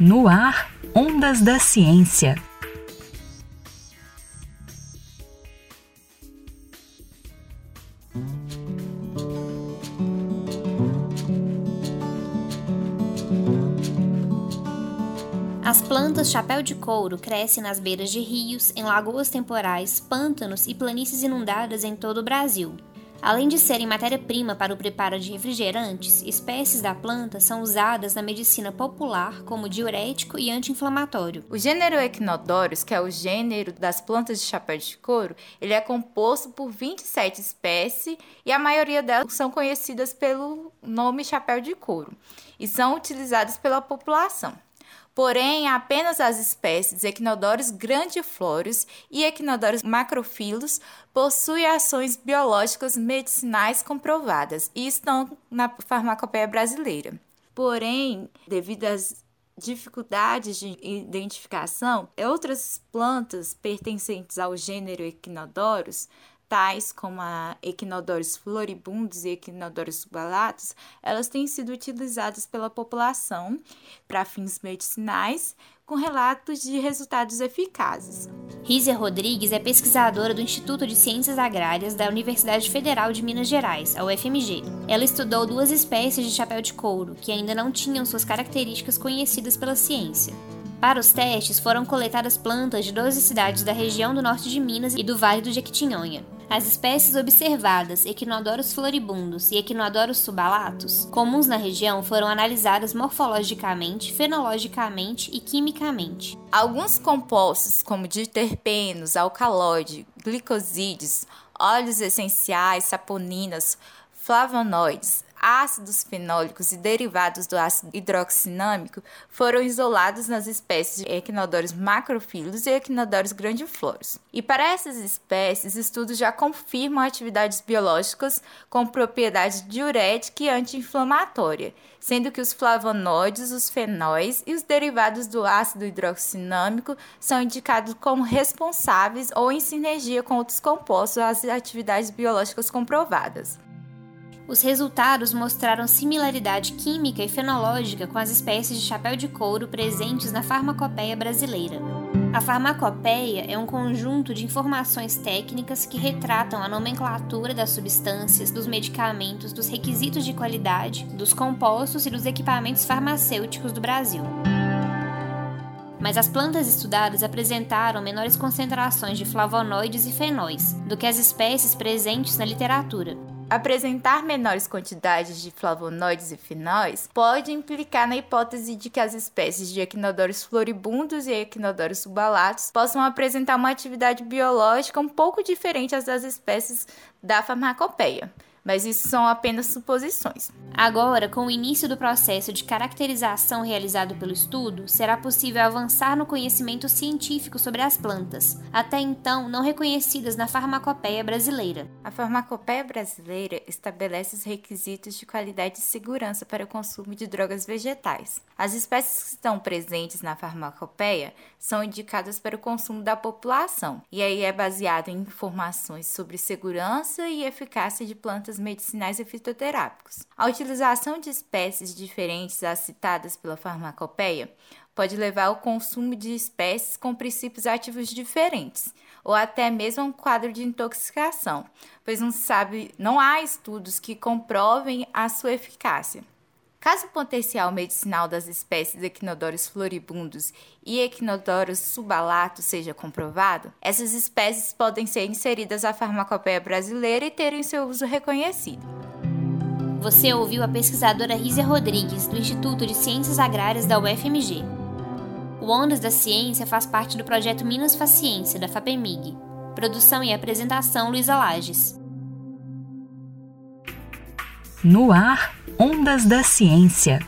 No ar, Ondas da Ciência. As plantas chapéu de couro crescem nas beiras de rios, em lagoas temporais, pântanos e planícies inundadas em todo o Brasil. Além de serem matéria-prima para o preparo de refrigerantes, espécies da planta são usadas na medicina popular como diurético e anti-inflamatório. O gênero Echinodorus, que é o gênero das plantas de chapéu de couro, ele é composto por 27 espécies e a maioria delas são conhecidas pelo nome chapéu de couro e são utilizadas pela população. Porém, apenas as espécies Echinodorus grandiflorus e Echinodorus macrophyllus possuem ações biológicas medicinais comprovadas e estão na farmacopeia brasileira. Porém, devido às dificuldades de identificação, outras plantas pertencentes ao gênero Echinodorus tais como a Echinodorus floribundus e Echinodorus subalatus, elas têm sido utilizadas pela população para fins medicinais, com relatos de resultados eficazes. Rízia Rodrigues é pesquisadora do Instituto de Ciências Agrárias da Universidade Federal de Minas Gerais, a UFMG. Ela estudou duas espécies de chapéu de couro que ainda não tinham suas características conhecidas pela ciência. Para os testes, foram coletadas plantas de 12 cidades da região do norte de Minas e do Vale do Jequitinhonha. As espécies observadas, Echinodorus floribundus e Echinodorus subalatus, comuns na região, foram analisadas morfologicamente, fenologicamente e quimicamente. Alguns compostos, como diterpenos, alcaloide, glicosídeos, óleos essenciais, saponinas, flavonoides, ácidos fenólicos e derivados do ácido hidroxinâmico foram isolados nas espécies de Echinodorus macrophyllus e Echinodorus grandiflorus. E para essas espécies, estudos já confirmam atividades biológicas com propriedade diurética e anti-inflamatória, sendo que os flavonoides, os fenóis e os derivados do ácido hidroxinâmico são indicados como responsáveis ou em sinergia com outros compostos às atividades biológicas comprovadas. Os resultados mostraram similaridade química e fenológica com as espécies de chapéu de couro presentes na farmacopeia brasileira. A farmacopeia é um conjunto de informações técnicas que retratam a nomenclatura das substâncias, dos medicamentos, dos requisitos de qualidade, dos compostos e dos equipamentos farmacêuticos do Brasil. Mas as plantas estudadas apresentaram menores concentrações de flavonoides e fenóis do que as espécies presentes na literatura, Apresentar menores quantidades de flavonoides e fenóis pode implicar na hipótese de que as espécies de Echinodorus floribundus e Echinodorus subalatus possam apresentar uma atividade biológica um pouco diferente das espécies da farmacopeia mas isso são apenas suposições. Agora, com o início do processo de caracterização realizado pelo estudo, será possível avançar no conhecimento científico sobre as plantas, até então não reconhecidas na farmacopeia brasileira. A farmacopeia brasileira estabelece os requisitos de qualidade e segurança para o consumo de drogas vegetais. As espécies que estão presentes na farmacopeia são indicadas para o consumo da população, e aí é baseado em informações sobre segurança e eficácia de plantas medicinais e fitoterápicos. A utilização de espécies diferentes às citadas pela farmacopeia pode levar ao consumo de espécies com princípios ativos diferentes, ou até mesmo a um quadro de intoxicação, pois não sabe, não há estudos que comprovem a sua eficácia. Caso o potencial medicinal das espécies Echinodorus floribundus e Echinodorus subalatus seja comprovado, essas espécies podem ser inseridas à farmacopeia brasileira e terem seu uso reconhecido. Você ouviu a pesquisadora Rízia Rodrigues, do Instituto de Ciências Agrárias da UFMG. O Ondas da Ciência faz parte do projeto Minas Faciência, da FAPEMIG. Produção e apresentação Luísa Lages. No ar, Ondas da Ciência.